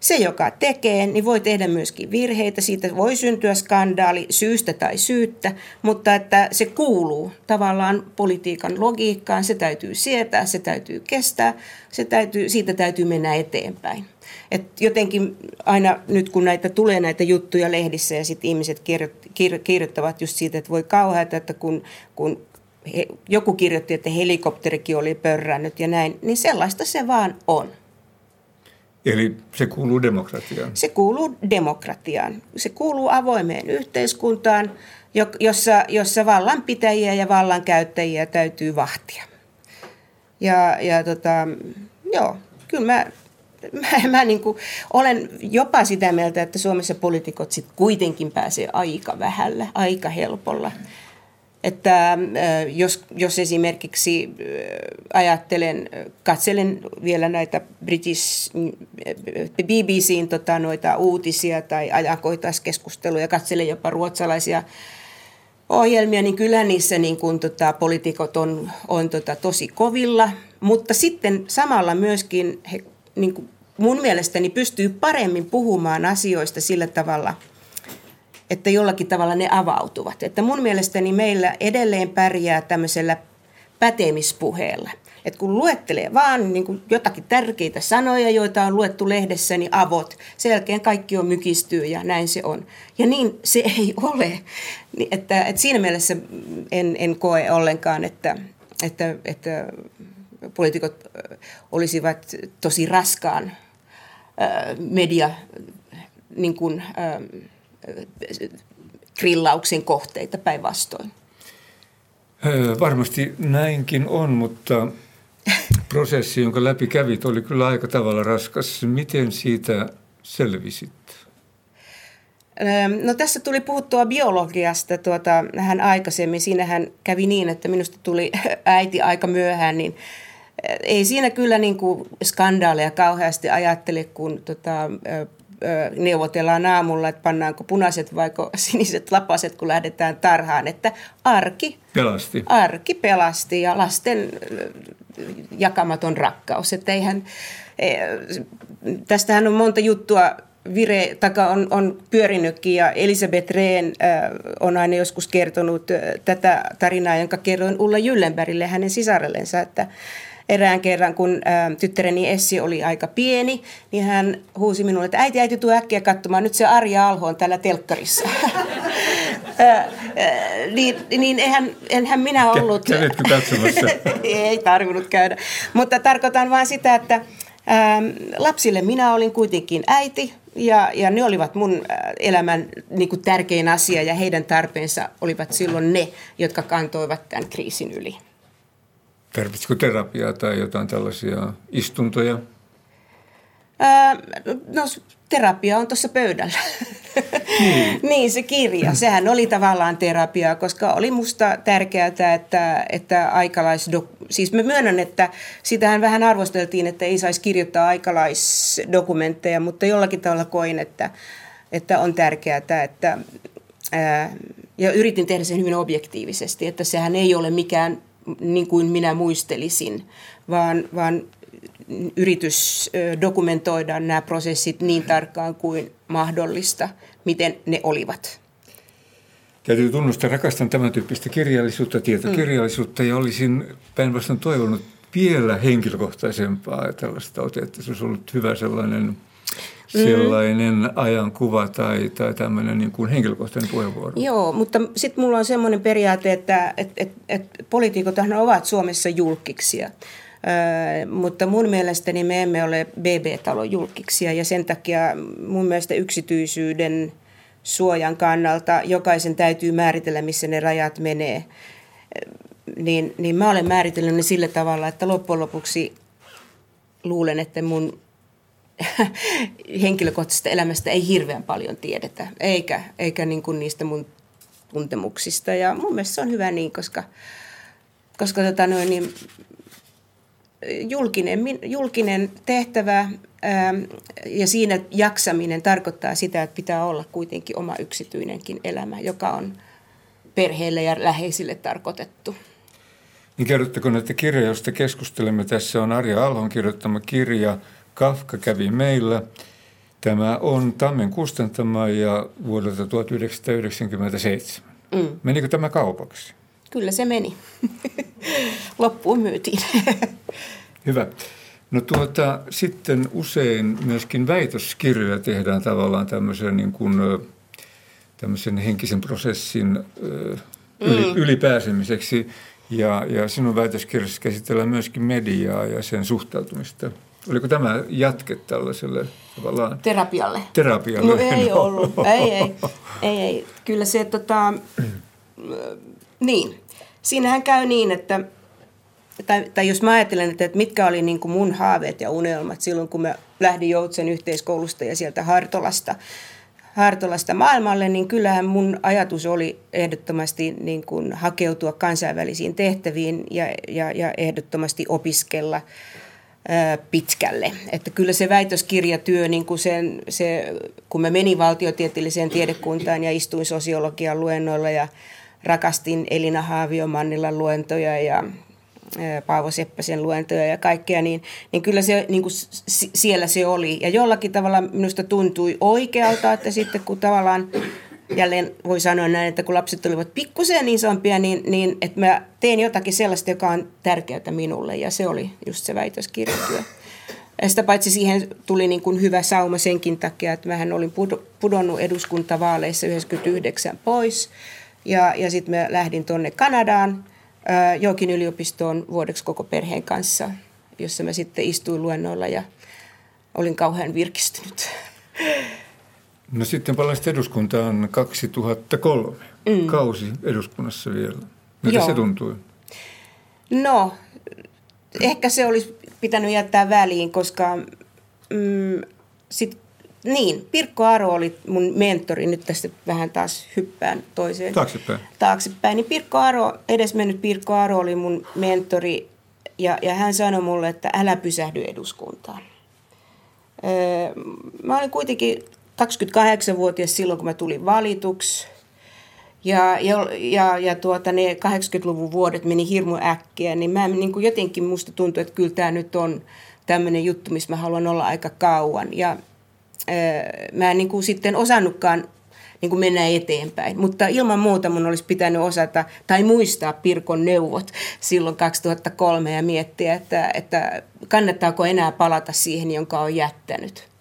S2: se, joka tekee, niin voi tehdä myöskin virheitä. Siitä voi syntyä skandaali syystä tai syyttä, mutta että se kuuluu tavallaan politiikan logiikkaan. Se täytyy sietää, se täytyy kestää, se täytyy, siitä täytyy mennä eteenpäin. Et jotenkin aina nyt kun näitä tulee näitä juttuja lehdissä ja sitten ihmiset kirjoittavat just siitä, että voi kauheata, että kun, kun he, joku kirjoitti, että helikopterikin oli pörrännyt ja näin, niin sellaista se vaan on.
S1: Eli se kuuluu demokratiaan?
S2: Se kuuluu demokratiaan. Se kuuluu avoimeen yhteiskuntaan, jossa, jossa vallanpitäjiä ja vallankäyttäjiä täytyy vahtia. Ja, ja tota, joo, kyllä mä, mä, mä niin kuin olen jopa sitä mieltä, että Suomessa poliitikot sit kuitenkin pääsee aika vähällä, aika helpolla – että äh, jos, jos esimerkiksi äh, ajattelen, katselen vielä näitä British, äh, BBCin tota, noita uutisia tai ajankohtaiskeskusteluja, katselen jopa ruotsalaisia ohjelmia, niin kyllä niissä niin kun, tota, poliitikot on, on tota, tosi kovilla, mutta sitten samalla myöskin he niin kuin mun mielestäni pystyy paremmin puhumaan asioista sillä tavalla – että jollakin tavalla ne avautuvat. Että mun mielestäni meillä edelleen pärjää tämmöisellä pätemispuheella. Että kun luettelee vaan niin kuin jotakin tärkeitä sanoja, joita on luettu lehdessä, niin avot. Sen jälkeen kaikki on mykistyy ja näin se on. Ja niin se ei ole. Että, että siinä mielessä en, en koe ollenkaan, että, että, että poliitikot olisivat tosi raskaan media niin kuin, grillauksen kohteita päinvastoin.
S1: Varmasti näinkin on, mutta prosessi, jonka läpi kävit, oli kyllä aika tavalla raskas. Miten siitä selvisit?
S2: No tässä tuli puhuttua biologiasta tuota, hän aikaisemmin. Siinähän kävi niin, että minusta tuli äiti aika myöhään, niin ei siinä kyllä niin kuin skandaaleja kauheasti ajattele, kun tota, neuvotellaan aamulla, että pannaanko punaiset vai siniset lapaset, kun lähdetään tarhaan. Että arki
S1: pelasti,
S2: arki pelasti ja lasten jakamaton rakkaus. Että eihän, e, tästähän on monta juttua vire, taka on, on pyörinytkin ja Elisabeth Rehn äh, on aina joskus kertonut äh, tätä tarinaa, jonka kerroin Ulla Jyllenbergille hänen sisarellensa, että erään kerran, kun ä, tyttäreni Essi oli aika pieni, niin hän huusi minulle, että äiti, äiti, tuu äkkiä katsomaan, nyt se Arja Alho on täällä telkkarissa. niin, niin eihän, enhän minä ollut...
S1: Kävitkö katsomassa?
S2: Ei tarvinnut käydä. Mutta tarkoitan vain sitä, että ä, lapsille minä olin kuitenkin äiti, ja, ja ne olivat mun elämän niin kuin tärkein asia ja heidän tarpeensa olivat silloin ne, jotka kantoivat tämän kriisin yli.
S1: Tarvitsiko terapiaa tai jotain tällaisia istuntoja?
S2: Ää, no terapia on tuossa pöydällä. Niin. niin, se kirja. Sehän oli tavallaan terapiaa, koska oli musta tärkeää, että, että aikalaisdok, siis mä myönnän, että sitähän vähän arvosteltiin, että ei saisi kirjoittaa aikalaisdokumentteja, mutta jollakin tavalla koin, että, että on tärkeää, että ää, ja yritin tehdä sen hyvin objektiivisesti, että sehän ei ole mikään niin kuin minä muistelisin, vaan, vaan yritys dokumentoida nämä prosessit niin tarkkaan kuin mahdollista, miten ne olivat.
S1: Täytyy tunnustaa, rakastan tämän tyyppistä kirjallisuutta, tietokirjallisuutta mm. ja olisin päinvastoin toivonut vielä henkilökohtaisempaa tällaista otetta. Se olisi ollut hyvä sellainen. Sellainen ajankuva tai, tai tämmöinen niin kuin henkilökohtainen puheenvuoro.
S2: Joo, mutta sitten mulla on semmoinen periaate, että et, et, et poliitikot ovat Suomessa julkiksia. Öö, mutta mun mielestäni me emme ole BB-talon julkiksia ja sen takia mun mielestä yksityisyyden – suojan kannalta jokaisen täytyy määritellä, missä ne rajat menee. Niin, niin mä olen määritellyt ne sillä tavalla, että loppujen lopuksi luulen, että mun henkilökohtaisesta elämästä ei hirveän paljon tiedetä, eikä, eikä niin kuin niistä mun tuntemuksista. Ja mun mielestä se on hyvä niin, koska, koska tota noin, niin julkinen, julkinen tehtävä Ähm, ja siinä jaksaminen tarkoittaa sitä, että pitää olla kuitenkin oma yksityinenkin elämä, joka on perheelle ja läheisille tarkoitettu.
S1: Niin kerrotteko, että kirja, josta keskustelemme tässä, on Arja Alhon kirjoittama kirja Kafka kävi meillä. Tämä on Tammen kustantama ja vuodelta 1997. Mm. Menikö tämä kaupaksi?
S2: Kyllä se meni. Loppuun myytiin.
S1: Hyvä. No tuota, sitten usein myöskin väitöskirjoja tehdään tavallaan tämmöisen, niin kuin, tämmöisen henkisen prosessin yli, mm. ylipääsemiseksi. Ja, ja sinun väitöskirjassa käsitellään myöskin mediaa ja sen suhtautumista. Oliko tämä jatke tällaiselle tavallaan?
S2: Terapialle.
S1: Terapialle.
S2: No ei no. ollut. Ei, ei, ei, ei. Kyllä se, tota, niin. Siinähän käy niin, että tai, tai jos mä ajattelen, että, että mitkä oli niin kuin mun haaveet ja unelmat silloin, kun mä lähdin Joutsen yhteiskoulusta ja sieltä Hartolasta, Hartolasta maailmalle, niin kyllähän mun ajatus oli ehdottomasti niin kuin hakeutua kansainvälisiin tehtäviin ja, ja, ja ehdottomasti opiskella pitkälle. Että kyllä se väitöskirjatyö, niin kuin sen, se, kun mä menin valtiotieteelliseen tiedekuntaan ja istuin sosiologian luennoilla ja rakastin Elina Haaviomannilan luentoja ja Paavo Seppäsen luentoja ja kaikkea, niin, niin kyllä se niin kuin siellä se oli. Ja jollakin tavalla minusta tuntui oikealta, että sitten kun tavallaan jälleen voi sanoa näin, että kun lapset olivat pikkusen isompia, niin, niin että mä teen jotakin sellaista, joka on tärkeää minulle. Ja se oli just se väitöskirjatyö. Ja sitä paitsi siihen tuli niin kuin hyvä sauma senkin takia, että mähän olin pudonnut eduskuntavaaleissa 99 pois. Ja, ja sitten mä lähdin tuonne Kanadaan – Jokin yliopistoon vuodeksi koko perheen kanssa, jossa mä sitten istuin luennoilla ja olin kauhean virkistynyt.
S1: No sitten palasit eduskuntaan 2003, mm. kausi eduskunnassa vielä. Mitä Joo. se tuntui?
S2: No, ehkä se olisi pitänyt jättää väliin, koska mm, sit niin, Pirkko Aro oli mun mentori, nyt tästä vähän taas hyppään toiseen.
S1: Taaksepäin.
S2: Taaksepäin. Niin Pirkko Aro, edesmennyt Pirkko Aro oli mun mentori ja, ja hän sanoi mulle, että älä pysähdy eduskuntaan. Öö, mä olin kuitenkin 28-vuotias silloin, kun mä tulin valituksi. Ja, ja, ja, ja tuota, ne 80-luvun vuodet meni hirmu äkkiä, niin mä niin kuin jotenkin musta tuntui, että kyllä tämä nyt on tämmöinen juttu, missä mä haluan olla aika kauan. Ja mä en niin kuin sitten osannutkaan niin kuin mennä eteenpäin. Mutta ilman muuta mun olisi pitänyt osata tai muistaa Pirkon neuvot silloin 2003 ja miettiä, että, että kannattaako enää palata siihen, jonka on jättänyt.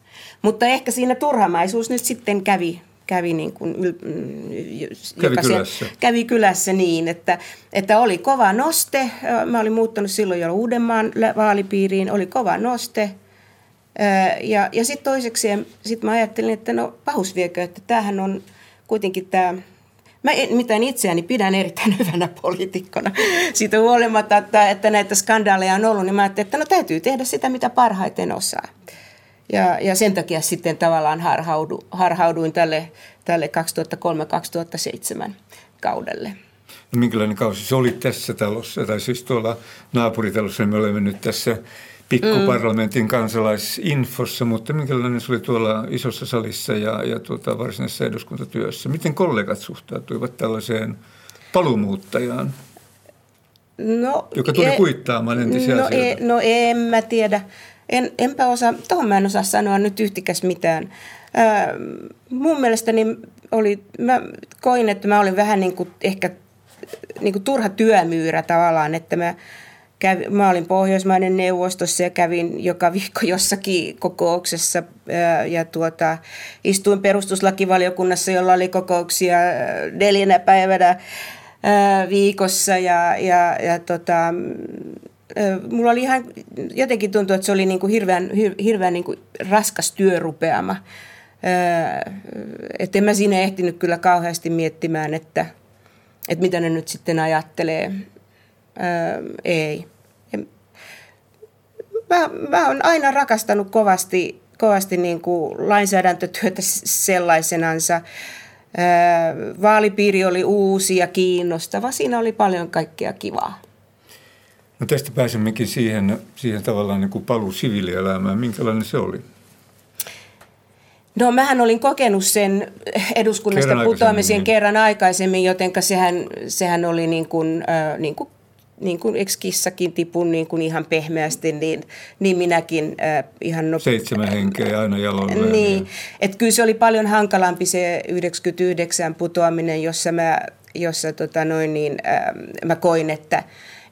S2: Mutta ehkä siinä turhamaisuus nyt sitten kävi, kävi, niin kuin,
S1: mm, kävi, kylässä.
S2: kävi kylässä niin, että, että oli kova noste. Mä olin muuttanut silloin jo Uudenmaan vaalipiiriin, oli kova noste – ja, ja sitten toiseksi sit mä ajattelin, että no pahus viekö, että tämähän on kuitenkin tämä Mä mitään itseäni pidän erittäin hyvänä poliitikkona. Siitä huolimatta, että, että näitä skandaaleja on ollut, niin mä ajattelin, että no täytyy tehdä sitä, mitä parhaiten osaa. Ja, ja sen takia sitten tavallaan harhaudu, harhauduin tälle, tälle 2003-2007 kaudelle.
S1: No minkälainen kausi se oli tässä talossa, tai siis tuolla naapuritalossa, niin me olemme nyt tässä pikkuparlamentin kansalaisinfossa, mutta minkälainen se oli tuolla isossa salissa ja, ja tuota, varsinaisessa eduskuntatyössä? Miten kollegat suhtautuivat tällaiseen palumuuttajaan? No, joka tuli e, kuittaamaan entisiä
S2: no,
S1: asioita.
S2: E, no en mä tiedä. En, enpä osaa, tuohon mä en osaa sanoa nyt yhtikäs mitään. Ää, mun mielestäni oli, mä koin, että mä olin vähän niin kuin ehkä niin kuin turha työmyyrä tavallaan, että mä, kävin, mä olin Pohjoismaiden neuvostossa ja kävin joka viikko jossakin kokouksessa ää, ja tuota, istuin perustuslakivaliokunnassa, jolla oli kokouksia neljänä päivänä viikossa ja, ja, ja tota, mulla oli ihan, jotenkin tuntuu, että se oli niin kuin hirveän, hirveän niin kuin raskas työrupeama. Että en mä siinä ehtinyt kyllä kauheasti miettimään, että, että mitä ne nyt sitten ajattelee. Ei. Mä, mä oon aina rakastanut kovasti, kovasti niin kuin lainsäädäntötyötä sellaisenansa. Vaalipiiri oli uusi ja kiinnostava. Siinä oli paljon kaikkea kivaa.
S1: No tästä pääsemmekin siihen, siihen tavallaan niin kuin paluu siviilielämään. Minkälainen se oli?
S2: No mähän olin kokenut sen eduskunnasta kerran putoamisen niin. kerran aikaisemmin, joten sehän, sehän oli niin kuin, äh, niin kuin niin kuin eikö kissakin tipun niin kuin ihan pehmeästi, niin, niin minäkin äh, ihan
S1: nopeasti. Seitsemän henkeä aina jaloilla.
S2: Niin, että kyllä se oli paljon hankalampi se 99 putoaminen, jossa mä, jossa tota noin, niin, äh, mä koin, että,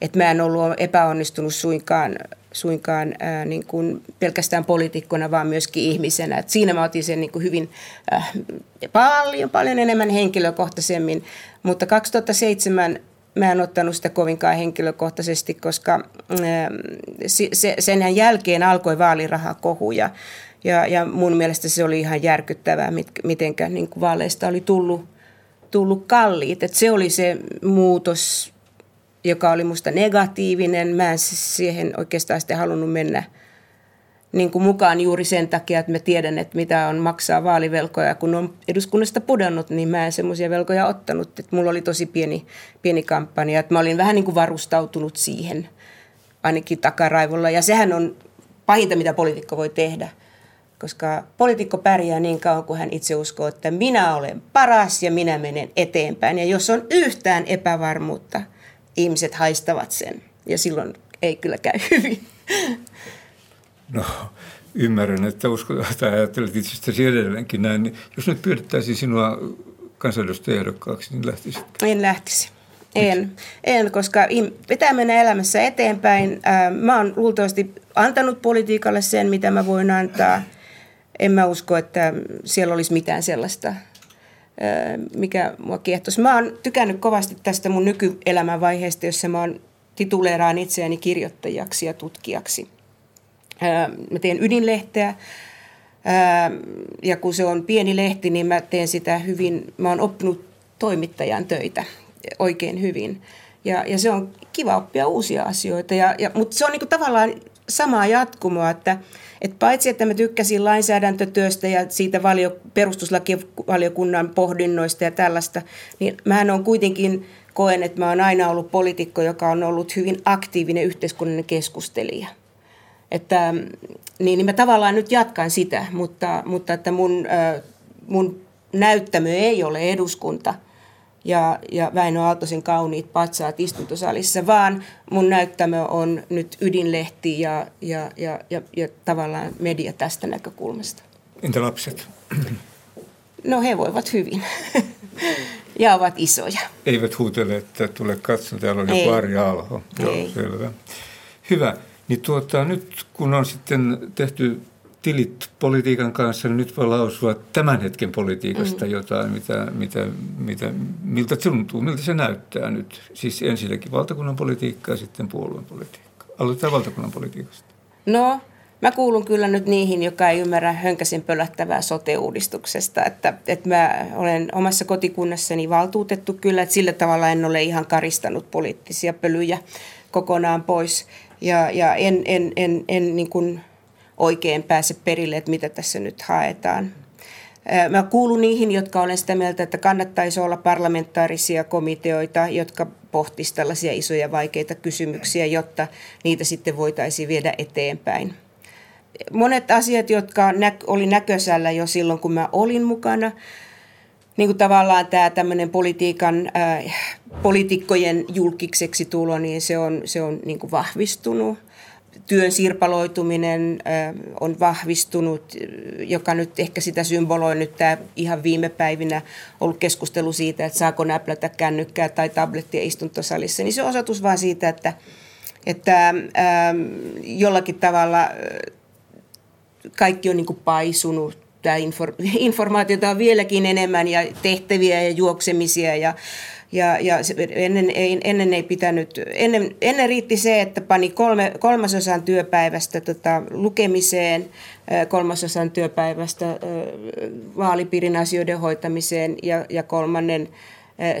S2: että mä en ollut epäonnistunut suinkaan, suinkaan ää, niin kuin pelkästään poliitikkona, vaan myöskin ihmisenä. Et siinä mä otin sen niin kuin hyvin äh, paljon, paljon enemmän henkilökohtaisemmin, mutta 2007 mä en ottanut sitä kovinkaan henkilökohtaisesti, koska se, senhän jälkeen alkoi vaalirahakohuja. Ja, ja mun mielestä se oli ihan järkyttävää, mit, mitenkä niin kuin vaaleista oli tullut, tullut kalliit. Et se oli se muutos, joka oli musta negatiivinen. Mä en siihen oikeastaan sitten halunnut mennä niin kuin mukaan juuri sen takia, että mä tiedän, että mitä on maksaa vaalivelkoja. Kun on eduskunnasta pudonnut, niin mä en semmoisia velkoja ottanut. Että mulla oli tosi pieni, pieni kampanja, että mä olin vähän niin kuin varustautunut siihen ainakin takaraivolla. Ja sehän on pahinta, mitä poliitikko voi tehdä. Koska poliitikko pärjää niin kauan, kun hän itse uskoo, että minä olen paras ja minä menen eteenpäin. Ja jos on yhtään epävarmuutta, ihmiset haistavat sen. Ja silloin ei kyllä käy hyvin.
S1: No, ymmärrän, että uskot, tai ajattelet itsestäsi edelleenkin näin. Niin jos nyt pyydettäisiin sinua kansanedustajaehdokkaaksi, niin lähtisit?
S2: En lähtisi. En, en, koska pitää mennä elämässä eteenpäin. Mä oon luultavasti antanut politiikalle sen, mitä mä voin antaa. En mä usko, että siellä olisi mitään sellaista, mikä mua kiehtoisi. Mä oon tykännyt kovasti tästä mun nykyelämän vaiheesta, jossa mä oon tituleeraan itseäni kirjoittajaksi ja tutkijaksi. Mä teen ydinlehteä ja kun se on pieni lehti, niin mä teen sitä hyvin, mä oon oppinut toimittajan töitä oikein hyvin. Ja, ja se on kiva oppia uusia asioita, ja, ja, mutta se on niinku tavallaan samaa jatkumoa, että, että paitsi että mä tykkäsin lainsäädäntötyöstä ja siitä valio, perustuslakivaliokunnan pohdinnoista ja tällaista, niin mähän on kuitenkin koen, että mä oon aina ollut poliitikko, joka on ollut hyvin aktiivinen yhteiskunnallinen keskustelija – että, niin, niin mä tavallaan nyt jatkan sitä, mutta, mutta että mun, mun näyttämö ei ole eduskunta ja, ja Väinö Aaltosen kauniit patsaat istuntosalissa, vaan mun näyttämö on nyt ydinlehti ja, ja, ja, ja, ja tavallaan media tästä näkökulmasta.
S1: Entä lapset?
S2: No he voivat hyvin ja ovat isoja.
S1: Eivät huutele, että tule katsomaan, täällä on joku Arja Alho. Joo, selvä. Hyvä. Niin tuota, nyt kun on sitten tehty tilit politiikan kanssa, niin nyt voi lausua tämän hetken politiikasta mm. jotain, mitä, mitä, mitä, miltä se tuntuu, miltä se näyttää nyt. Siis ensinnäkin valtakunnan politiikka ja sitten puolueen politiikka. Aloitetaan valtakunnan politiikasta.
S2: No, mä kuulun kyllä nyt niihin, joka ei ymmärrä hönkäsin pölättävää sote-uudistuksesta. Että, että mä olen omassa kotikunnassani valtuutettu kyllä, että sillä tavalla en ole ihan karistanut poliittisia pölyjä kokonaan pois – ja, ja en, en, en, en niin kuin oikein pääse perille, että mitä tässä nyt haetaan. Mä kuulun niihin, jotka olen sitä mieltä, että kannattaisi olla parlamentaarisia komiteoita, jotka pohtisivat tällaisia isoja vaikeita kysymyksiä, jotta niitä sitten voitaisiin viedä eteenpäin. Monet asiat, jotka oli näkösällä jo silloin, kun mä olin mukana, niin kuin tavallaan tämä tämmöinen politiikan, äh, poliitikkojen julkiseksi tulo, niin se on, se on niin kuin vahvistunut. Työn sirpaloituminen on vahvistunut, joka nyt ehkä sitä symboloi nyt tämä ihan viime päivinä ollut keskustelu siitä, että saako näplätä kännykkää tai tablettia istuntosalissa. Niin se on osoitus vaan siitä, että, että jollakin tavalla kaikki on niin paisunut tämä informaatiota on vieläkin enemmän ja tehtäviä ja juoksemisia ja, ja, ja ennen, ei, ennen ei pitänyt, ennen, ennen riitti se, että pani kolme, kolmasosan työpäivästä tota, lukemiseen, kolmasosan työpäivästä vaalipiirin asioiden hoitamiseen ja, ja kolmannen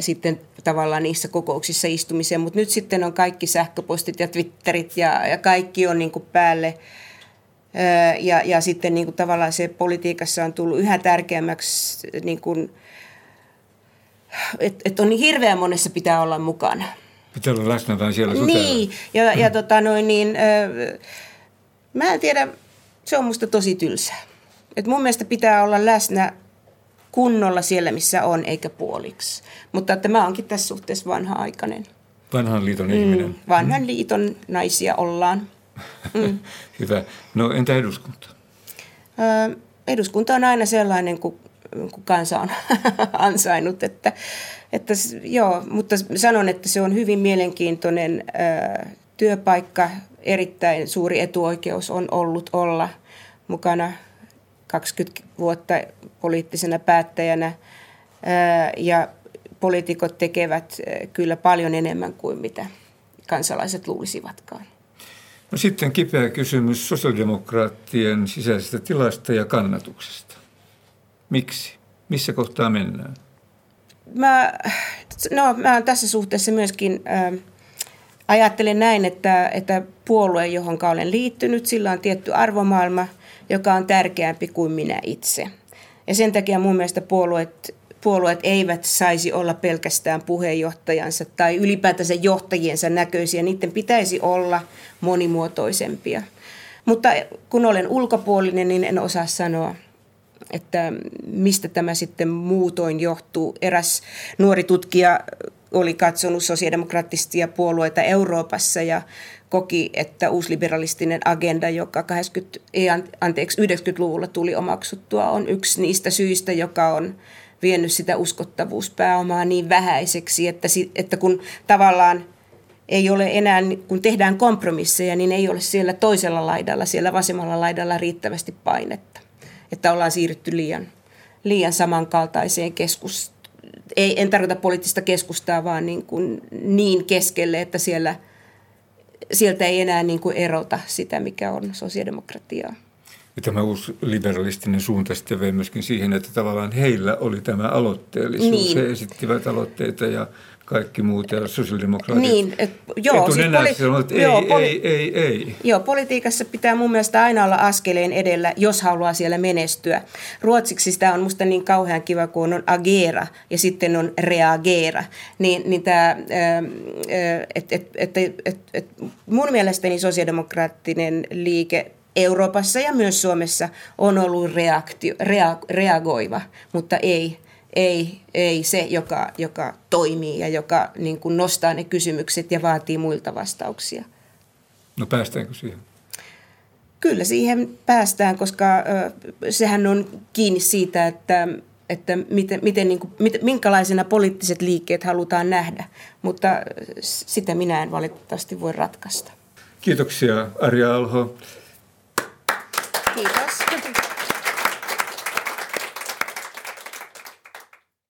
S2: sitten tavallaan niissä kokouksissa istumiseen, mutta nyt sitten on kaikki sähköpostit ja twitterit ja, ja kaikki on niin kuin päälle – ja, ja sitten niin kuin tavallaan se politiikassa on tullut yhä tärkeämmäksi, niin kuin, että et on niin hirveän monessa pitää olla mukana.
S1: Pitää olla läsnä tai siellä
S2: Niin, ja, ja tota noin, niin, ö, mä en tiedä, se on musta tosi tylsää. Et mun mielestä pitää olla läsnä kunnolla siellä, missä on, eikä puoliksi. Mutta että mä oonkin tässä suhteessa vanha-aikainen.
S1: Vanhan liiton mm, ihminen.
S2: Vanhan liiton naisia ollaan.
S1: Mm. Hyvä. No entä eduskunta?
S2: Ö, eduskunta on aina sellainen kuin, kuin kansa on ansainnut, että, että joo, mutta sanon, että se on hyvin mielenkiintoinen työpaikka, erittäin suuri etuoikeus on ollut olla mukana 20 vuotta poliittisena päättäjänä ja poliitikot tekevät kyllä paljon enemmän kuin mitä kansalaiset luulisivatkaan.
S1: No sitten kipeä kysymys sosiaalidemokraattien sisäisestä tilasta ja kannatuksesta. Miksi? Missä kohtaa mennään?
S2: Mä, no, mä tässä suhteessa myöskin äh, ajattelen näin, että, että puolue, johon olen liittynyt, sillä on tietty arvomaailma, joka on tärkeämpi kuin minä itse. Ja sen takia mun mielestä puolueet puolueet eivät saisi olla pelkästään puheenjohtajansa tai ylipäätänsä johtajiensa näköisiä. Niiden pitäisi olla monimuotoisempia. Mutta kun olen ulkopuolinen, niin en osaa sanoa, että mistä tämä sitten muutoin johtuu. Eräs nuori tutkija oli katsonut sosiaalidemokraattisia puolueita Euroopassa ja koki, että uusliberalistinen agenda, joka 80, ei, anteeksi, 90-luvulla tuli omaksuttua, on yksi niistä syistä, joka on vienyt sitä uskottavuuspääomaa niin vähäiseksi, että, että kun tavallaan ei ole enää, kun tehdään kompromisseja, niin ei ole siellä toisella laidalla, siellä vasemmalla laidalla riittävästi painetta. Että ollaan siirrytty liian, liian samankaltaiseen keskus, ei, en tarkoita poliittista keskustaa, vaan niin, kuin niin keskelle, että siellä, sieltä ei enää niin kuin erota sitä, mikä on sosiaalidemokratiaa.
S1: Ja tämä uusi liberalistinen suunta sitten vei myöskin siihen, että tavallaan heillä oli tämä aloitteellisuus. Niin. He esittivät aloitteita ja kaikki muut ja sosiaalidemokraatit
S2: niin, et, joo,
S1: siis poli- sanoi, että joo, ei, poli- ei, ei, ei.
S2: Joo, politiikassa pitää mun mielestä aina olla askeleen edellä, jos haluaa siellä menestyä. Ruotsiksi sitä on musta niin kauhean kiva, kun on agera ja sitten on reagera. Niin, niin tämä, et, et, et, et, et, mun mielestäni sosiaalidemokraattinen liike Euroopassa ja myös Suomessa on ollut reaktio, rea, reagoiva, mutta ei, ei, ei se, joka, joka toimii ja joka niin kuin nostaa ne kysymykset ja vaatii muilta vastauksia.
S1: No päästäänkö siihen?
S2: Kyllä siihen päästään, koska ö, sehän on kiinni siitä, että, että miten, miten, niin kuin, miten, minkälaisena poliittiset liikkeet halutaan nähdä, mutta sitä minä en valitettavasti voi ratkaista.
S1: Kiitoksia Arja Alho.
S2: Kiitos.